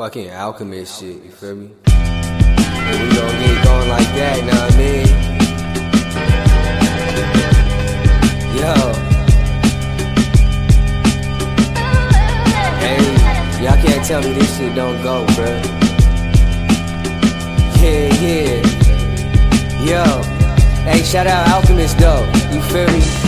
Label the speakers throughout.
Speaker 1: fucking alchemist shit, you feel me? And we gon' get going like that, know what I mean? Yo. Hey, y'all can't tell me this shit don't go, bruh. Yeah, yeah. Yo. Hey, shout out Alchemist though, you feel me?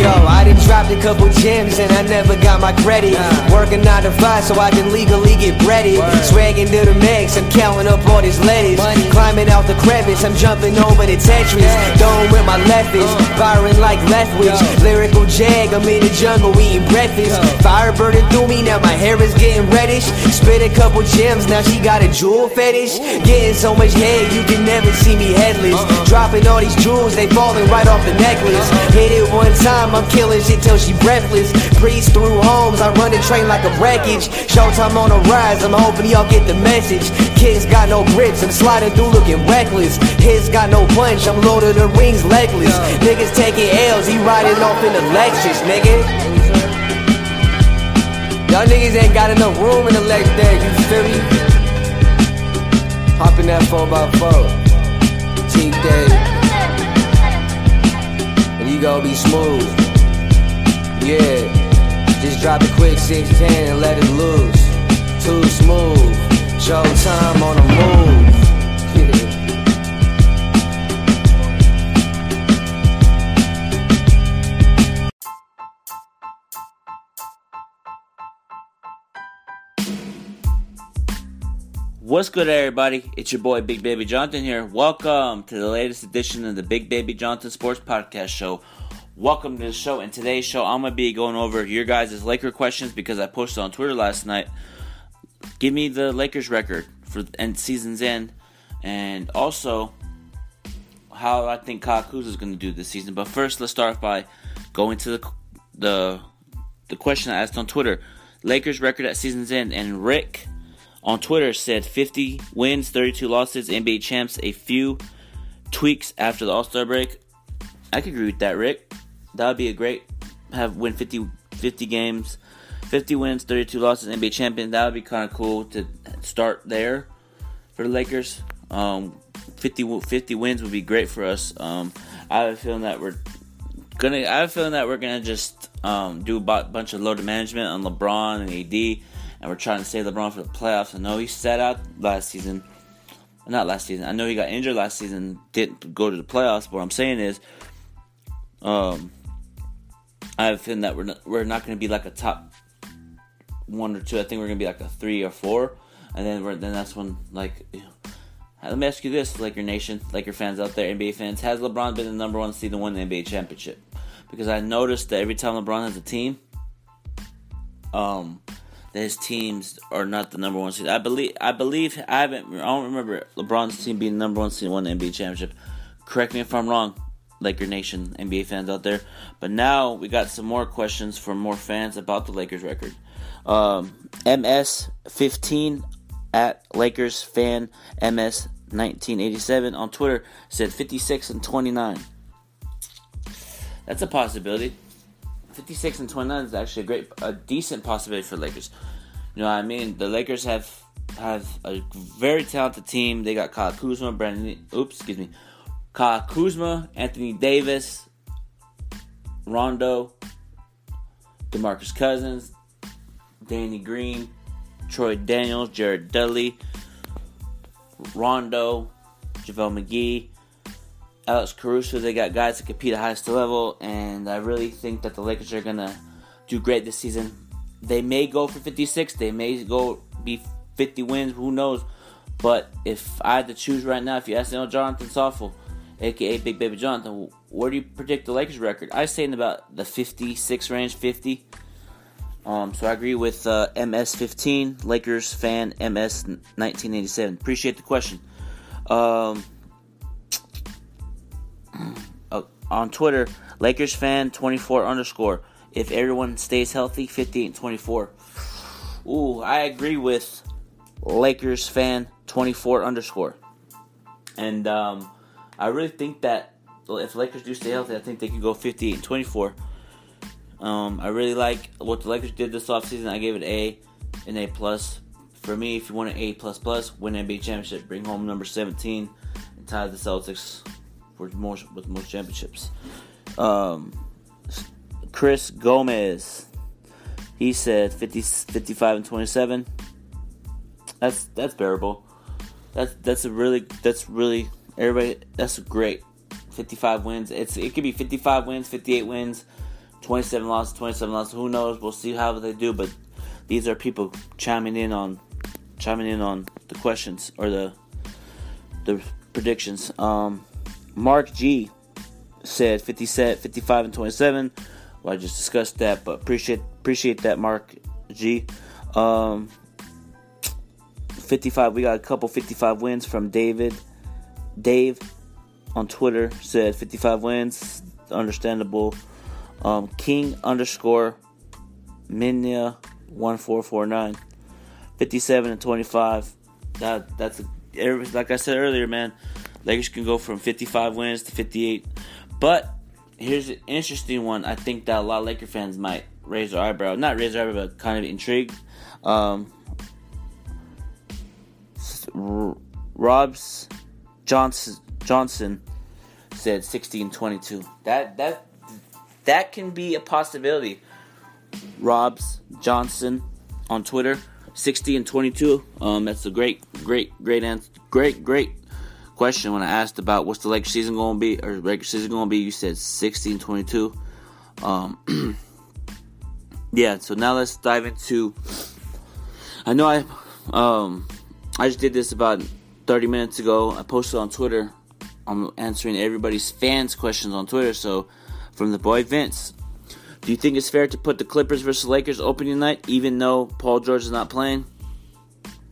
Speaker 1: Yo, I done dropped a couple gems and I never got my credit. Nah. Working 9 to 5 so I can legally get breaded. Swagging to the max, I'm counting up all these lettuce. Money. Climbing out the crevice, I'm jumping over the Tetris. Yeah. Throwing with my left fist, uh. firing like Leftwich. Lyrical jag, I'm in the jungle eating breakfast. Yo. Fire burning through me, now my hair is getting reddish. Spit a couple gems, now she got a jewel fetish. Ooh. Getting so much head, you can never see me headless. Uh -uh. Dropping all these jewels, they falling right off the necklace. Uh-uh. Hit it one time time, I'm killing shit till she breathless. Breeze through homes, I run the train like a wreckage. Showtime on a rise, I'm hoping y'all get the message. Kids got no grips, I'm sliding through looking reckless. His got no punch, I'm loaded the rings legless. Niggas taking L's, he riding off in the Lexus, nigga. Y'all niggas ain't got enough room in the leg deck, you feel me? Hop in that 4x4. Cheap day gon' be smooth. Yeah, just drop a quick 610 and let it loose. Too smooth, show time on the move.
Speaker 2: What's good, everybody? It's your boy Big Baby Jonathan here. Welcome to the latest edition of the Big Baby Jonathan Sports Podcast Show. Welcome to the show. In today's show, I'm gonna be going over your guys' Laker questions because I posted on Twitter last night. Give me the Lakers record for end season's end, and also how I think Kuzma is going to do this season. But first, let's start by going to the the the question I asked on Twitter: Lakers record at season's end, and Rick on Twitter said 50 wins, 32 losses, NBA champs, a few tweaks after the All Star break. I could agree with that, Rick. That would be a great have win 50, 50 games, 50 wins, 32 losses, NBA champion. That would be kind of cool to start there for the Lakers. Um, 50, 50 wins would be great for us. Um, I have a feeling that we're gonna. I have a feeling that we're gonna just um, do a bunch of loaded management on LeBron and AD and we're trying to save LeBron for the playoffs. I know he sat out last season. Not last season. I know he got injured last season, didn't go to the playoffs. But what I'm saying is, um, I have a feeling that we're not, we're not going to be like a top one or two. I think we're going to be like a three or four, and then we're, then that's when like. You know, let me ask you this, Laker Nation, Laker fans out there, NBA fans: Has LeBron been the number one seed and won the NBA championship? Because I noticed that every time LeBron has a team, um, that his teams are not the number one seed. I believe I believe I haven't I don't remember LeBron's team being the number one seed won the NBA championship. Correct me if I'm wrong, Laker Nation, NBA fans out there. But now we got some more questions from more fans about the Lakers record. Um, MS15 at Lakers fan MS 1987 on Twitter said 56 and 29. That's a possibility. 56 and 29 is actually a great, a decent possibility for Lakers. You know what I mean? The Lakers have have a very talented team. They got Kyle Kuzma, Brandon. Oops, excuse me. Kyle Kuzma, Anthony Davis, Rondo, DeMarcus Cousins, Danny Green, Troy Daniels, Jared Dudley, Rondo, JaVale McGee, Alex Caruso. They got guys that compete at highest level, and I really think that the Lakers are gonna do great this season. They may go for 56. They may go be 50 wins. Who knows? But if I had to choose right now, if you ask me, Jonathan Soffel, aka Big Baby Jonathan, where do you predict the Lakers record? I say in about the 56 range, 50. Um, so I agree with uh, MS15, Lakers fan MS1987. Appreciate the question. Um, on Twitter, Lakers fan 24 underscore. If everyone stays healthy, 58 24. Ooh, I agree with Lakers fan 24 underscore. And um, I really think that if Lakers do stay healthy, I think they can go 58 and 24. Um, I really like what the Lakers did this offseason. I gave it A, an A plus for me, if you want an A plus plus, win NBA championship, bring home number 17, and tie the Celtics for most with most championships. Um, Chris Gomez, he said 50, 55 and 27. That's that's bearable. That's that's a really that's really everybody. That's great. 55 wins. It's it could be 55 wins, 58 wins, 27 losses, 27 losses. Who knows? We'll see how they do. But these are people chiming in on chiming in on the questions or the the predictions. Um, Mark G said 50 set 55 and 27. Well, I just discussed that, but appreciate appreciate that, Mark G. Um, 55. We got a couple 55 wins from David. Dave on Twitter said 55 wins. Understandable. Um, King underscore Minya 1449. 57 and 25. That that's a, like I said earlier, man. Lakers can go from 55 wins to 58. But here's an interesting one. I think that a lot of Laker fans might raise their eyebrow. Not raise their eyebrow, but kind of intrigued. Um, Rob's Johnson Johnson said 60 and 22. That that that can be a possibility. Rob's Johnson on Twitter, 60 and 22. Um, that's a great, great, great answer. Great, great question when I asked about what's the Lakers season going to be or regular season going to be. You said 60 and 22. Um, yeah. So now let's dive into. I know I um I just did this about 30 minutes ago. I posted on Twitter. I'm answering everybody's fans' questions on Twitter. So, from the boy Vince, do you think it's fair to put the Clippers versus Lakers opening night, even though Paul George is not playing?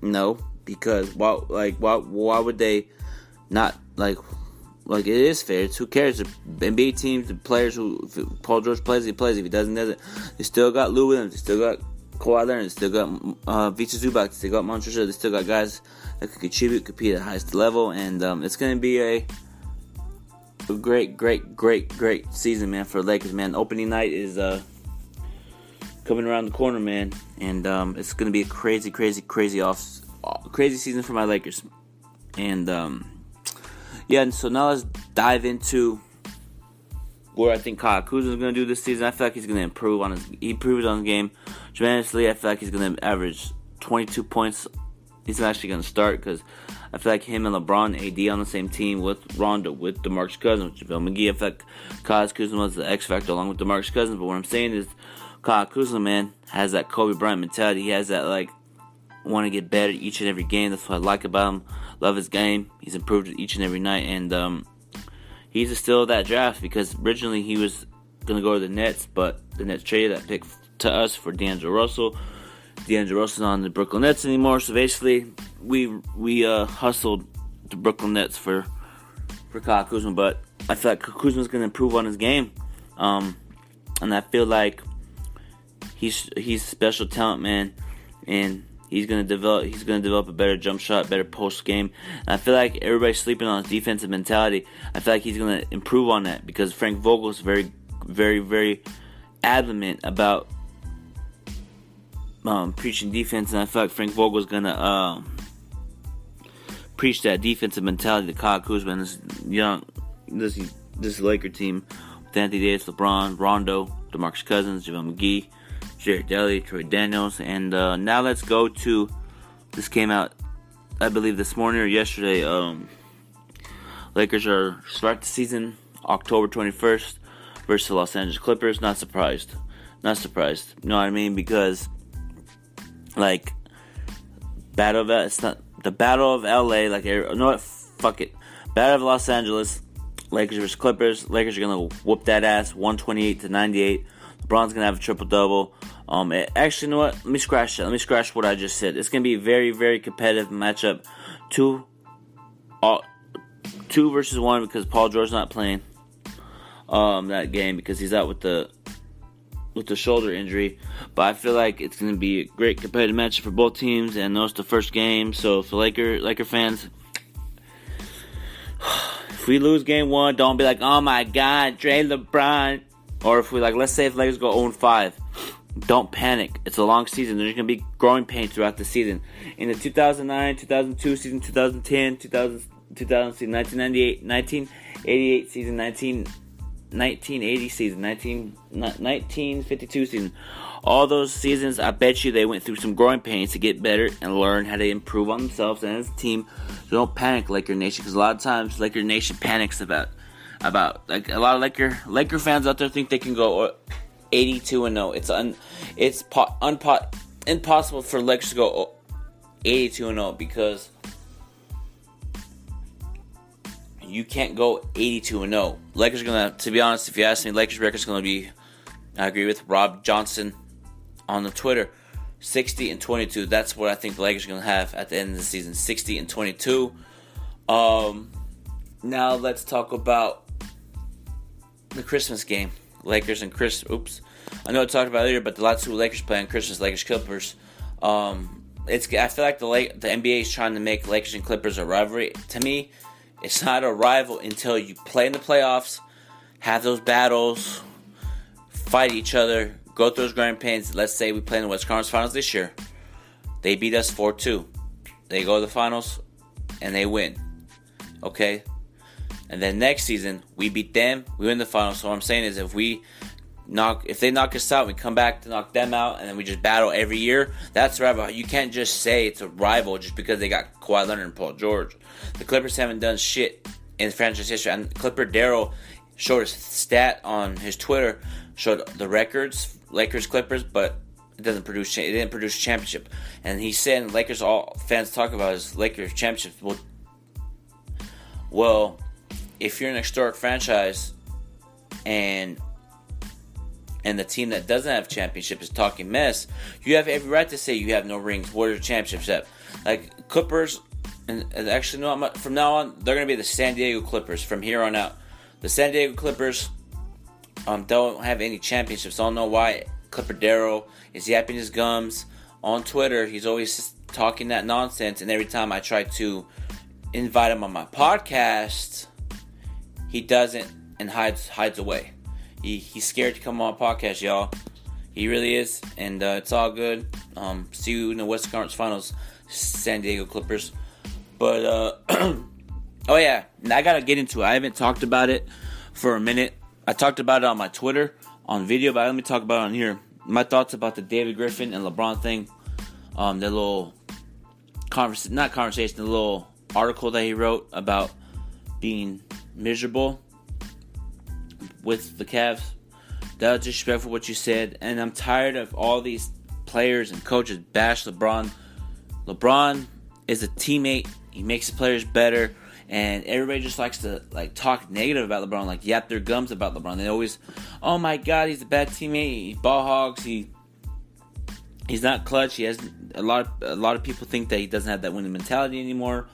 Speaker 2: No, because why? Like, why? Why would they not like? Like it is fair. It's who cares? The NBA teams, the players who Paul George plays, he plays. If he doesn't, doesn't. They still got Lou Williams. They still got Kawhi Leonard. They still got uh, Vita Zubac. They still got Montrezl. They still got guys that could contribute, compete at the highest level, and um, it's to be a, a great, great, great, great season, man, for the Lakers, man. Opening night is uh, coming around the corner, man, and um, it's to be a crazy, crazy, crazy off, crazy season for my Lakers, and um, yeah, and so now let's dive into where I think Kyle Kuzma is going to do this season. I feel like he's going to improve on his. He improved on his game tremendously. I feel like he's going to average 22 points he's actually going to start because I feel like him and LeBron, AD on the same team with Rondo, with DeMarcus Cousins, JaVale McGee. I feel like Kyle Kuzma was the X factor along with DeMarcus Cousins. But what I'm saying is, Kyle Kuzma, man, has that Kobe Bryant mentality. He has that, like, want to get better each and every game. That's what I like about him. Love his game. He's improved each and every night. And um, he's still that draft because originally he was going to go to the Nets, but the Nets traded that pick to us for D'Angelo Russell D'Angelo Russell's on the Brooklyn Nets anymore. So basically, we we uh, hustled the Brooklyn Nets for for Kyle Kuzma, but I feel like Kuzma's going to improve on his game, um, and I feel like he's he's special talent, man, and he's to develop he's to develop a better jump shot, better post game. And I feel like everybody's sleeping on his defensive mentality. I feel like he's to improve on that because Frank Vogel is very very very adamant about um, preaching defense, and I feel like Frank Vogel's gonna uh, preach that defensive mentality to Kyle Kuzma and this young, this this Laker team with Anthony Davis, LeBron, Rondo, DeMarcus Cousins, JaVale McGee, Jared Dudley, Troy Daniels, and uh, now let's go to this came out, I believe, this morning or yesterday. Um, Lakers are start the season October 21st versus the Los Angeles Clippers. Not surprised. Not surprised. You know what I mean? Because like battle of it's not the battle of LA. Like you know what? Fuck it. Battle of Los Angeles. Lakers versus Clippers. Lakers are gonna whoop that ass, 128 to 98. LeBron's gonna have a triple double. Um, it, actually, you know what? Let me scratch that. Let me scratch what I just said. It's gonna be a very, very competitive matchup. Two, all, two versus one because Paul George's not playing. Um, that game because he's out with the with the shoulder injury. But I feel like it's to be a great competitive matchup for both teams, and it's the first game. So for Laker Laker fans, if we lose game one, don't be like, oh my God, Dre LeBron. Or if we like, let's say if Lakers go 0 5, don't panic. It's a long season. There's going to be growing pains throughout the season. In the 2009, 2002 season, 2010, 2000, 2000 1998, 1988 season, 19, 1980 season, 19, 1952 season. All those seasons, I bet you they went through some growing pains to get better and learn how to improve on themselves and as a team. So don't panic, Laker Nation, because a lot of times Laker Nation panics about about like a lot of Laker Laker fans out there think they can go 82 and 0. It's un it's po- unpo- impossible for Lakers to go 82 and 0 because you can't go 82 and 0. Lakers gonna, to be honest, if you ask me, Lakers record's gonna be. I agree with Rob Johnson on the Twitter. 60 and 22. That's what I think the Lakers are going to have at the end of the season. 60 and 22. Um, now let's talk about the Christmas game. Lakers and Chris. Oops, I know I talked about earlier, but the last two Lakers playing Christmas, Lakers Clippers. Um, it's I feel like the the NBA is trying to make Lakers and Clippers a rivalry. To me, it's not a rival until you play in the playoffs, have those battles, fight each other, go through those growing pains. Let's say we play in the West Conference Finals this year. They beat us 4 2. They go to the finals and they win. Okay? And then next season, we beat them, we win the final. So what I'm saying is if we knock if they knock us out, we come back to knock them out, and then we just battle every year, that's rival. You can't just say it's a rival just because they got Kawhi Leonard and Paul George. The Clippers haven't done shit in franchise history. And Clipper Darrell showed a stat on his Twitter, showed the records, Lakers Clippers, but it doesn't produce. It didn't produce championship. And he said, Lakers all fans talk about is Lakers championship. Well, well, if you're an historic franchise, and and the team that doesn't have championship is talking mess, you have every right to say you have no rings. What are the championships at? Like Clippers, and, and actually, no, from now on, they're to be the San Diego Clippers from here on out. The San Diego Clippers um, don't have any championships. I don't know why Clipper Darrell is yapping his gums on Twitter. He's always talking that nonsense, and every time I try to invite him on my podcast, he doesn't and hides hides away. He, he's scared to come on podcast, y'all. He really is, and uh, it's all good. Um, see you in the West Conference Finals, San Diego Clippers. But uh, oh yeah, I gotta get into it. I haven't talked about it for a minute. I talked about it on my Twitter on video, but let me talk about it on here. My thoughts about the David Griffin and LeBron thing. Um, the little conversation, not conversation, the little article that he wrote about being miserable with the Cavs. That was disrespectful what you said, and I'm tired of all these players and coaches bash LeBron. LeBron is a teammate. He makes the players better, and everybody just likes to like talk negative about LeBron, like yap their gums about LeBron. They always, oh my God, he's a bad teammate. He ball hogs. He he's not clutch. He has a lot. Of, a lot of people think that he doesn't have that winning mentality anymore.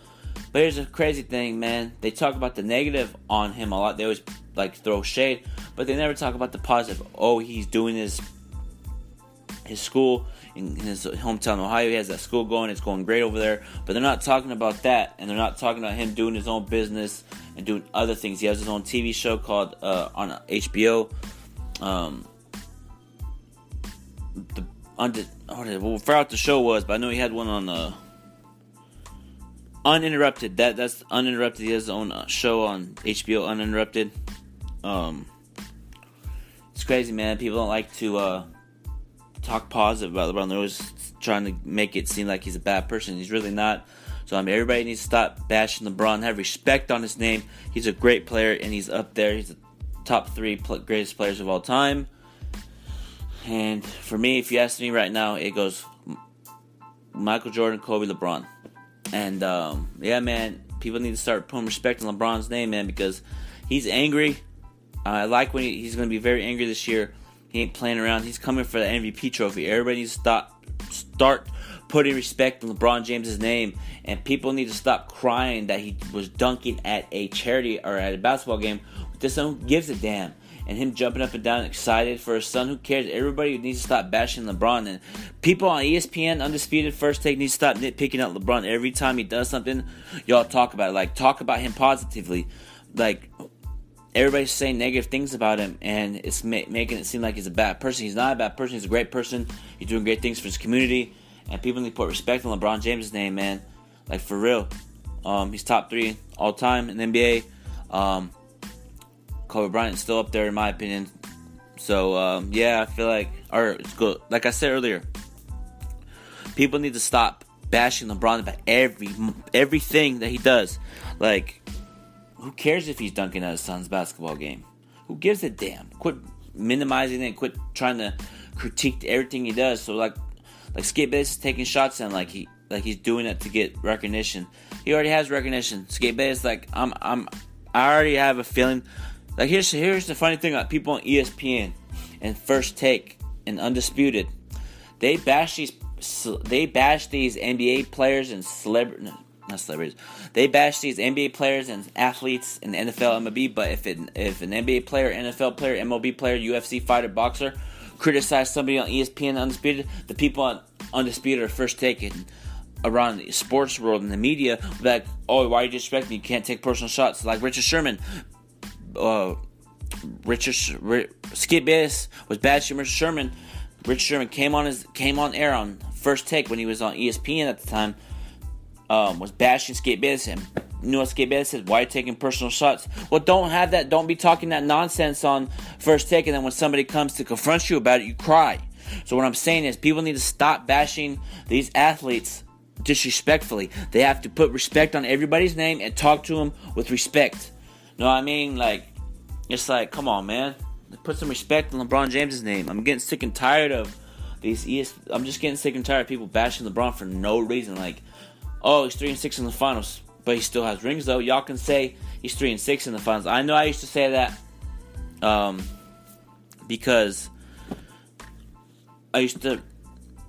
Speaker 2: But here's a crazy thing, man. They talk about the negative on him a lot. They always like throw shade, but they never talk about the positive. Oh, he's doing his his school in his hometown, Ohio. He has that school going. It's going great over there. But they're not talking about that, and they're not talking about him doing his own business and doing other things. He has his own TV show called uh, on HBO. Um, the under, well, far out the show was, but I know he had one on uh, uninterrupted. That that's uninterrupted. He has his own uh, show on HBO, uninterrupted. Um, it's crazy, man. People don't like to uh, talk positive about LeBron. They're always trying to make it seem like he's a bad person. He's really not. So I mean, everybody needs to stop bashing LeBron. Have respect on his name. He's a great player, and he's up there. He's the top three greatest players of all time. And for me, if you ask me right now, it goes Michael Jordan, Kobe, LeBron. And um, yeah, man, people need to start putting respect on LeBron's name, man, because he's angry. I like when he, he's going to be very angry this year. He ain't playing around. He's coming for the MVP trophy. Everybody needs to stop, start putting respect on LeBron James's name, and people need to stop crying that he was dunking at a charity or at a basketball game. This one gives a damn and him jumping up and down excited for his son. Who cares? Everybody needs to stop bashing LeBron. And people on ESPN, Undisputed First Take, need to stop nitpicking at LeBron every time he does something. Y'all talk about it. Like, talk about him positively. Like, everybody's saying negative things about him, and it's ma- making it seem like he's a bad person. He's not a bad person. He's a great person. He's doing great things for his community, and people need to put respect on LeBron James' name, man. Like for real. Um, he's top three all time in the NBA. Um, Kobe Bryant is still up there in my opinion. So um, yeah, I feel like, or it's good. Like I said earlier, people need to stop bashing LeBron about every everything that he does. Like, who cares if he's dunking at his son's basketball game? Who gives a damn? Quit minimizing it. Quit trying to critique everything he does. So like, like Skip is taking shots and like he like he's doing it to get recognition. He already has recognition. Skip Bayless like I'm I'm I already have a feeling. Like here's here's the funny thing about people on ESPN and First Take and Undisputed. They bash these they bash these NBA players and celebrities, not celebrities. They bash these NBA players and athletes in the NFL, MLB. But if it, if an NBA player, NFL player, MLB player, UFC fighter, boxer criticize somebody on ESPN Undisputed, the people on Undisputed are first taken around the sports world and the media like, oh, why are you disrespecting me? You can't take personal shots. Like Richard Sherman, uh, Richard Skip Bayless was Richard Sherman. Richard Sherman came on his came on air on first take when he was on ESPN at the time. Um, was bashing Skip Bayless and you what Skip Bayless said? Why taking personal shots? Well, don't have that. Don't be talking that nonsense on first take, and then when somebody comes to confront you about it, you cry. So what I'm saying is, people need to stop bashing these athletes disrespectfully. They have to put respect on everybody's name and talk to them with respect. What I mean? Like, it's like, come on, man. Put some respect on LeBron James's name. I'm getting sick and tired of these ES. I'm just getting sick and tired of people bashing LeBron for no reason. Like, oh, he's three and six in the finals, but he still has rings though. Y'all can say he's three and six in the finals. I know I used to say that, um, because I used to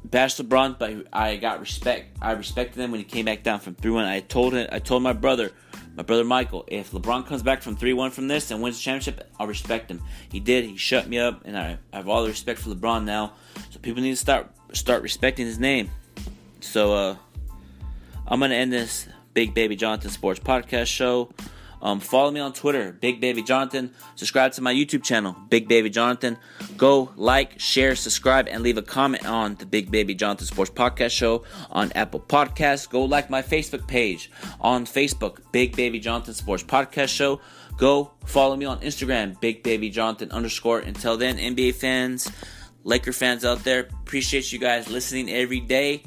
Speaker 2: bash LeBron, but I got respect. I respected him when he came back down from three one. I told him. I told my brother my brother Michael, if LeBron comes back from 3 1 from this and wins the championship, I'll respect him. He did. He shut me up, and I, I have all the respect for LeBron now. So people need to start start respecting his name. So uh, I'm going to end this Big Baby Jonathan Sports Podcast show. Um, follow me on Twitter, Big Baby Jonathan. Subscribe to my YouTube channel, Big Baby Jonathan. Go like, share, subscribe, and leave a comment on the Big Baby Jonathan Sports Podcast Show on Apple Podcasts. Go like my Facebook page on Facebook, Big Baby Jonathan Sports Podcast Show. Go follow me on Instagram, Big Baby Jonathan underscore. Until then, NBA fans, Laker fans out there, appreciate you guys listening every day.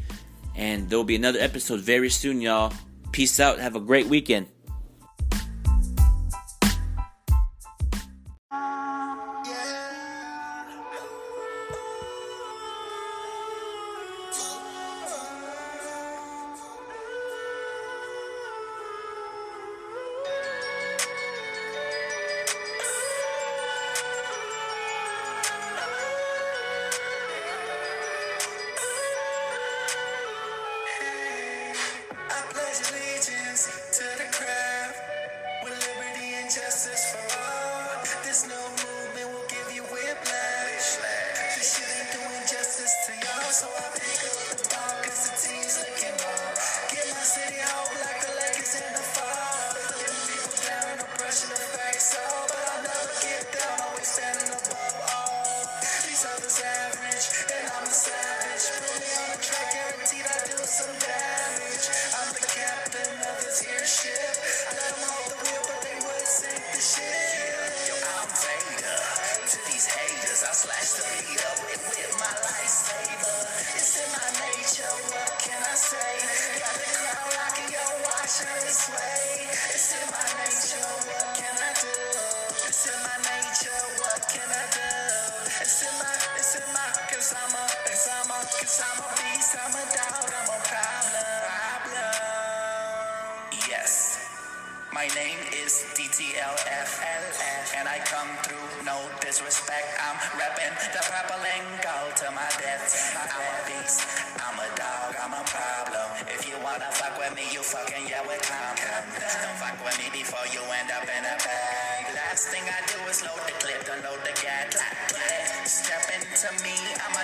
Speaker 2: And there will be another episode very soon, y'all. Peace out. Have a great weekend.
Speaker 3: Yes, my name is DTLF, and I come through, no disrespect. I'm repping the proper lingo to my death. I'm a beast, I'm a dog, I'm a problem. If you wanna fuck with me, you fucking yeah with condom. Don't fuck with me before you end up in to me. I'm